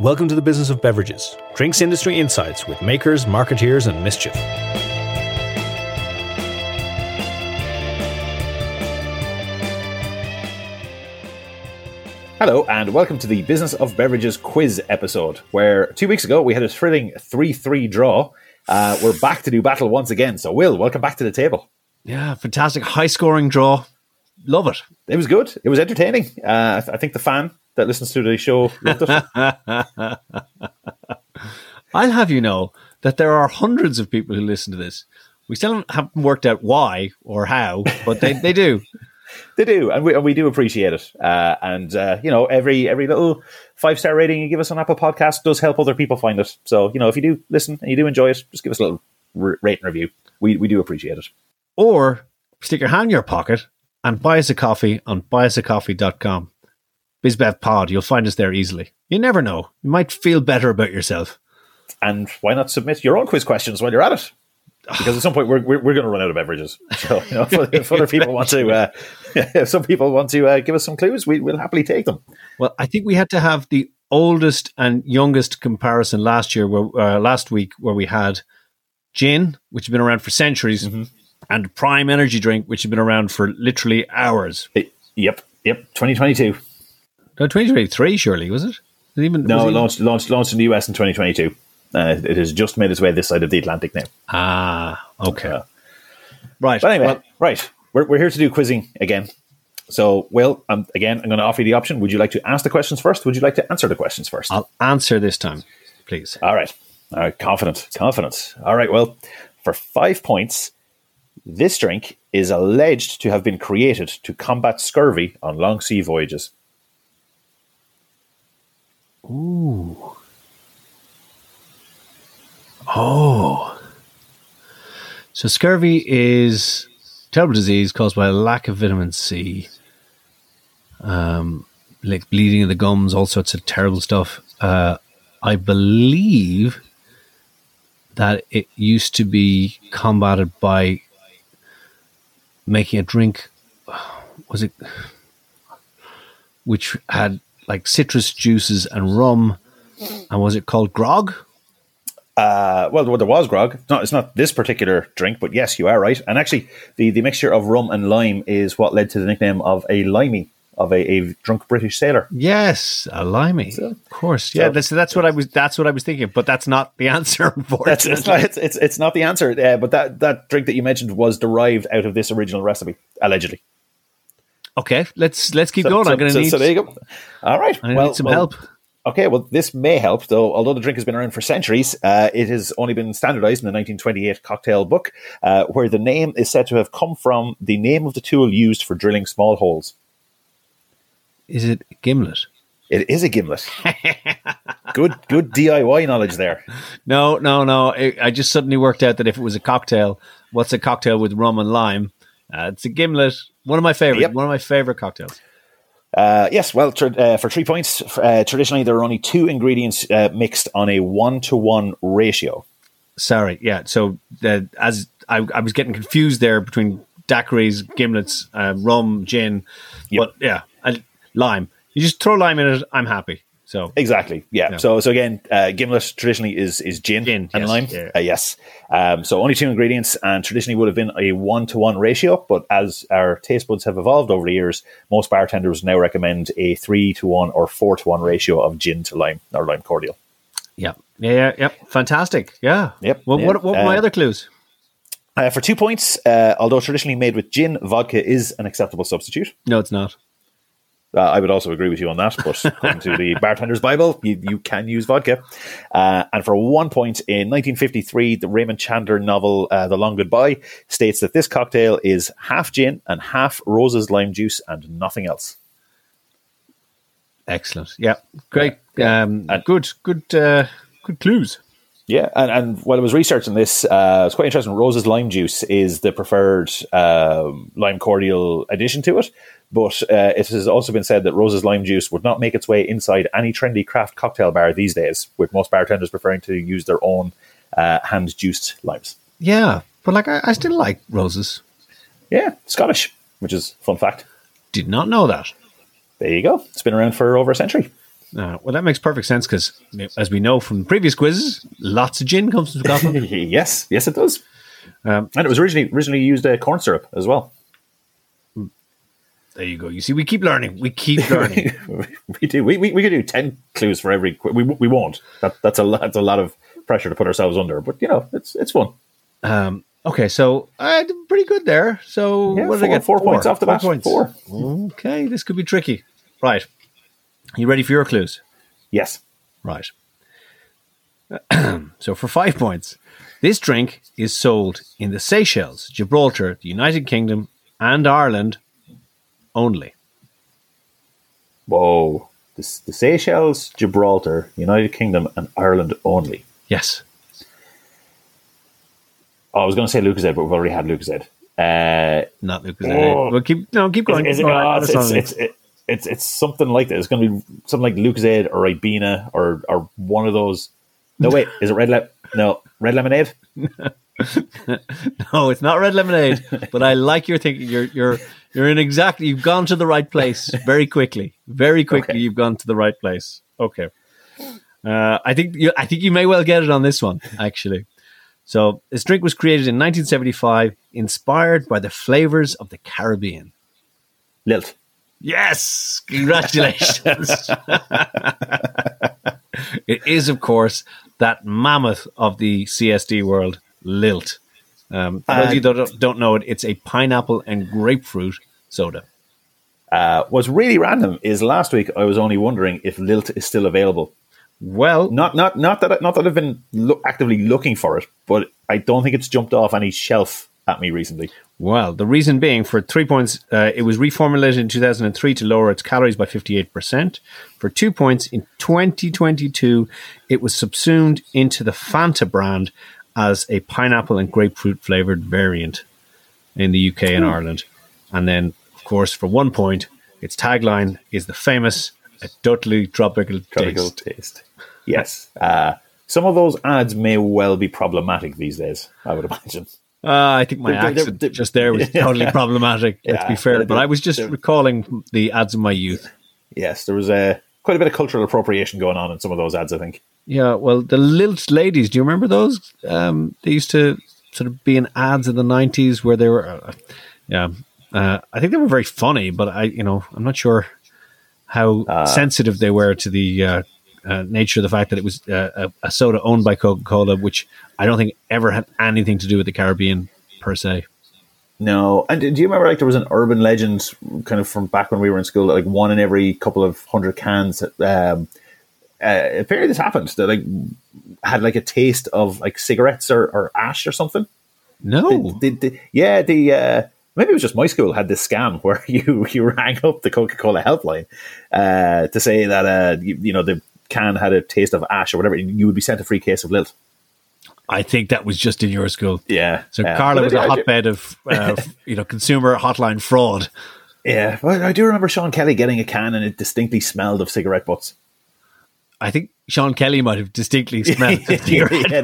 Welcome to the Business of Beverages, drinks industry insights with makers, marketeers, and mischief. Hello, and welcome to the Business of Beverages quiz episode, where two weeks ago we had a thrilling 3 3 draw. Uh, we're back to do battle once again. So, Will, welcome back to the table. Yeah, fantastic. High scoring draw. Love it. It was good. It was entertaining. Uh, I, th- I think the fan that listens to the show loved it. I'll have you know that there are hundreds of people who listen to this. We still haven't worked out why or how, but they, they do. They do, and we, and we do appreciate it. Uh, and uh, you know, every every little five star rating you give us on Apple Podcast does help other people find it. So you know, if you do listen and you do enjoy it, just give us a little r- rate and review. We we do appreciate it. Or stick your hand in your pocket and buy us a coffee on buyusacoffee.com. BizBev Pod, you'll find us there easily. You never know. You might feel better about yourself. And why not submit your own quiz questions while you're at it? Because at some point we're, we're, we're going to run out of beverages. So you know, if, if other people want to, uh, if some people want to uh, give us some clues, we, we'll happily take them. Well, I think we had to have the oldest and youngest comparison last year, where, uh, last week, where we had gin, which has been around for centuries, Mm-hmm. and Prime Energy drink, which has been around for literally hours. Yep, yep. 2022. No, 2023, surely, was it? It even, No, was it launched launched launched in the US in 2022. Uh, it has just made its way this side of the Atlantic now. Ah, okay. Yeah. Right. But anyway, Well, right, we're, we're here to do quizzing again. So, Will, um, again, I'm going to offer you the option. Would you like to ask the questions first? Would you like to answer the questions 1st I'll answer this time, please. All right. All right. Confident. Confident. All right. Well, for five points, this drink is alleged to have been created to combat scurvy on long sea voyages. Oh. So scurvy is terrible disease caused by a lack of vitamin C. Um, like bleeding of the gums, all sorts of terrible stuff. Uh, I believe that it used to be combated by making a drink. Was it which had like citrus juices and rum, and was it called grog? Uh, well, there was grog. It's not, it's not this particular drink, but yes, you are right. And actually, the, the mixture of rum and lime is what led to the nickname of a limey, of a, a drunk British sailor. Yes, a limey. So- of course. Yeah, so- that's that's what I was that's what I was thinking, but that's not the answer, That's it's not, it's, it's, it's not the answer, uh, but that, that drink that you mentioned was derived out of this original recipe, allegedly. Okay, let's let's keep So, going. so, I'm gonna so, need so there you go. All right. I need well, some well, help. Okay, well, this may help, though. Although the drink has been around for centuries, uh, it has only been standardized in the 1928 cocktail book, uh, where the name is said to have come from the name of the tool used for drilling small holes. Is it gimlet? It is a gimlet. good, good DIY knowledge there. No, no, no. I just suddenly worked out that if it was a cocktail, what's a cocktail with rum and lime? Uh, it's a gimlet. One of my favorite. Yep. One of my favorite cocktails. Uh, yes, well, tr- uh, for three points, uh, traditionally there are only two ingredients uh, mixed on a one to one ratio. Sorry, yeah. So the, as I, I was getting confused there between daiquiris, gimlets, uh, rum, gin, Yep. but yeah, and lime. You just throw lime in it. I'm happy. So Exactly. Yeah. Yeah. So so again, uh, gimlet traditionally is is gin, Gin, and yes, lime. yeah. Uh, yes. Um, so only two ingredients, and traditionally would have been a one to one ratio. But as our taste buds have evolved over the years, most bartenders now recommend a three to one or four to one ratio of gin to lime or lime cordial. yeah, yeah, yeah, yep. Fantastic. Yeah. Yep, Well, yeah. what what were my Uh, other clues? Uh, for two points, uh, although traditionally made with gin, vodka is an acceptable substitute. No, it's not. Uh, I would also agree with you on that, but according to the Bartender's Bible, you, you can use vodka. Uh, and for one point, in 1953, the Raymond Chandler novel uh, The Long Goodbye states that this cocktail is half gin and half Rose's lime juice and nothing else. Excellent. Yeah, great. Um, And- good, good, uh, good clues. Yeah, and, and while I was researching this, uh, it's quite interesting. Rose's lime juice is the preferred um lime cordial addition to it, but uh, it has also been said that Rose's lime juice would not make its way inside any trendy craft cocktail bar these days, with most bartenders preferring to use their own uh, hand juiced limes. Yeah, but like I, I still like roses. Yeah, Scottish, which is a fun fact. Did not know that. There you go. It's been around for over a century. Uh, well, that makes perfect sense because, as we know from previous quizzes, lots of gin comes from Scotland. yes, yes, it does. Um, and it was originally originally used uh, corn syrup as well. there you go. You see, we keep learning. We keep learning. we do. We, we, we could do ten clues for every. We we won't. That, that's a lot. That's a lot of pressure to put ourselves under. But you know, it's it's fun. um, okay, so I did pretty good there. So Yeah, what did I get? four points off the bat. points. Four. Okay, this could be tricky. Right. You ready for your clues? Yes. Right. so for five points, this drink is sold in the Seychelles, Gibraltar, the United Kingdom, and Ireland only. Whoa. The, the Seychelles, Gibraltar, United Kingdom, and Ireland only. Yes. Oh, I was going to say Lucozade, but we've already had Lucozade. Uh, Not Lucas. Oh. Well, keep no, keep going. is it, oh, it's, it's, it's, it's, it's something like that. It's going to be something like Lucozade or Ribena or, or one of those. No, wait. Is it red? Le- no, red lemonade. no, it's not red lemonade. but I like your thinking. You're you're you're in exactly. You've gone to the right place very quickly. Very quickly, Okay. you've gone to the right place. Okay. Uh, I think you. I think you may well get it on this one. Actually, so this drink was created in 1975, inspired by the flavors of the Caribbean. Lilt. Yes, congratulations. it is, of course, that mammoth of the CSD world, Lilt. Um, for those of you that don't, know it, it's a pineapple and grapefruit soda. Uh, what's really random is last week I was only wondering if Lilt is still available. Well, Not not not that I- not that I've been lo- actively looking for it, but I don't think it's jumped off any shelf at me recently. Well, the reason being for three points, uh, it was reformulated in 2003 to lower its calories by 58%. For two points, in 2022, it was subsumed into the Fanta brand as a pineapple and grapefruit flavored variant in the UK and Ireland. And then, of course, for one point, its tagline is the famous "A totally tropical, Tropical taste." taste. Yes. Uh, some of those ads may well be problematic these days. I would imagine. Uh, I think my They're- they're- accent they're- just there was totally problematic. let's be fair, but I was just recalling the ads of my youth. Yes, there was uh, quite a bit of cultural appropriation going on in some of those ads. I think. Yeah, well, the Lilt ladies. Do you remember those? Um, they used to sort of be in ads in the nineties where they were. Uh, yeah, uh, I think they were very funny, but I, you know, I'm not sure how Uh, sensitive they were to the uh, nature of the fact that it was uh, a, a soda owned by Coca Cola, which I don't think ever had anything to do with the Caribbean per se. No, and do you remember like there was an urban legend kind of from back when we were in school that like one in every couple of hundred cans. Um, uh, apparently, this happened that like had like a taste of like cigarettes or, or ash or something. No, The, the, yeah, the uh, maybe it was just my school had this scam where you you rang up the Coca Cola helpline uh, to say that uh, you, you know the can had a taste of ash or whatever, you would be sent a free case of Lilt. I think that was just in your school. Yeah, So yeah. Carlow was a hotbed of, uh, you know, consumer hotline fraud. Yeah, but I do remember Sean Kelly getting a can and it distinctly smelled of cigarette butts. I think Sean Kelly might have distinctly smelled the yeah,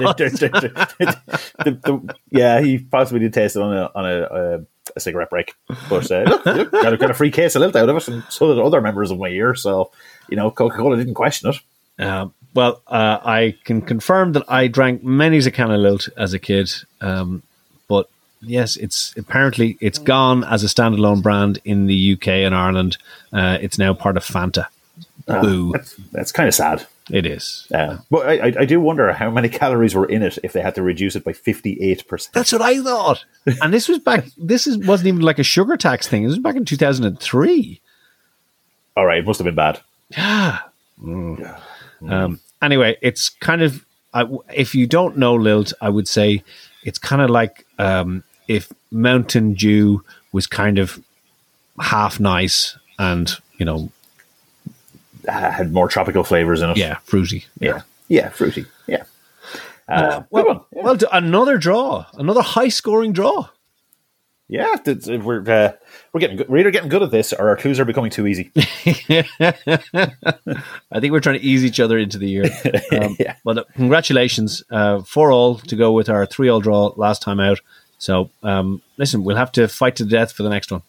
the- yeah, he possibly did taste it on a on a, a, a cigarette break. But uh, look, look, got, a, got a free case of Lilt out of it, and so did other members of my year. So you know, Coca Cola didn't question it. Uh, well, uh, I can confirm that I drank many's a can of Lilt as a kid. Um, but yes, it's apparently it's gone as a standalone brand in the UK and Ireland. Uh, it's now part of Fanta. Boo! That's, that's kind of sad. It is. Uh, but I, I, do wonder how many calories were in it if they had to reduce it by fifty eight percent. That's what I thought. And this was back. This is wasn't even like a sugar tax thing. This was back in two thousand and three. All right, it must have been bad. Yeah. Yeah. Um, anyway, it's kind of I, if you don't know Lilt, I would say it's kind of like um, if Mountain Dew was kind of half nice and you know, Uh, had more tropical flavors in it. yeah, fruity. yeah, yeah, fruity. Yeah. Uh, good one. Yeah. Well, another draw, another high-scoring draw. Yeah, we're uh, we're getting good. we're either getting good at this or our clues are becoming too easy. I think we're trying to ease each other into the year. Um, Yeah. But uh, congratulations, uh, four all to go with our three all draw last time out. So um, listen, we'll have to fight to the death for the next one.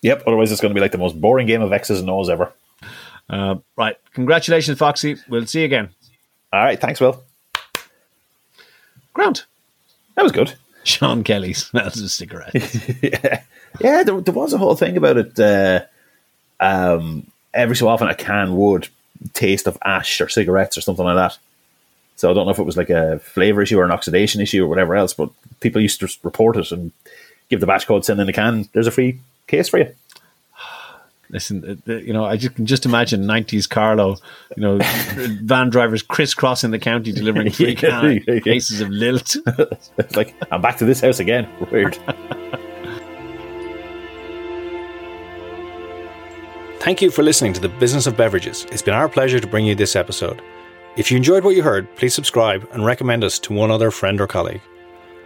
Yep. Otherwise, it's going to be like the most boring game of X's and O's ever. Uh, right. Congratulations, Foxy. We'll see you again. All right. Thanks, Will. Grant. That was good. Sean Kelly smells a cigarette. yeah, yeah. There, there, was a whole thing about it. Uh, um, every so often, a can would taste of ash or cigarettes or something like that. So I don't know if it was like a flavor issue or an oxidation issue or whatever else, but people used to report it and give the batch code, send in the can. There's a free case for you. Listen, uh, you know, I just can just imagine '90s Carlow, you know, van drivers crisscrossing the county delivering free can- cases of lilt. it's like I'm back to this house again. Weird. Thank you for listening to the Business of Beverages. It's been our pleasure to bring you this episode. If you enjoyed what you heard, please subscribe and recommend us to one other friend or colleague.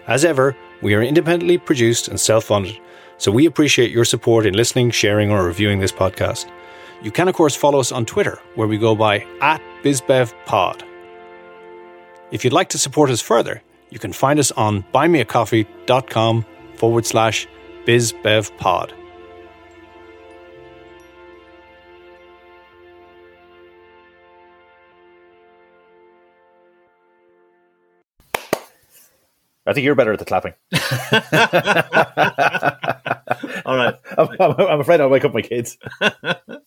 As ever, we are independently produced and self funded so we appreciate your support in listening, sharing, or reviewing this podcast. You can, of course, follow us on Twitter, where we go by at BizBevPod. If you'd like to support us further, you can find us on buymeacoffee.com forward slash BizBevPod. I think you're better at the clapping. All right. I'm, I'm, I'm afraid I'll wake up my kids.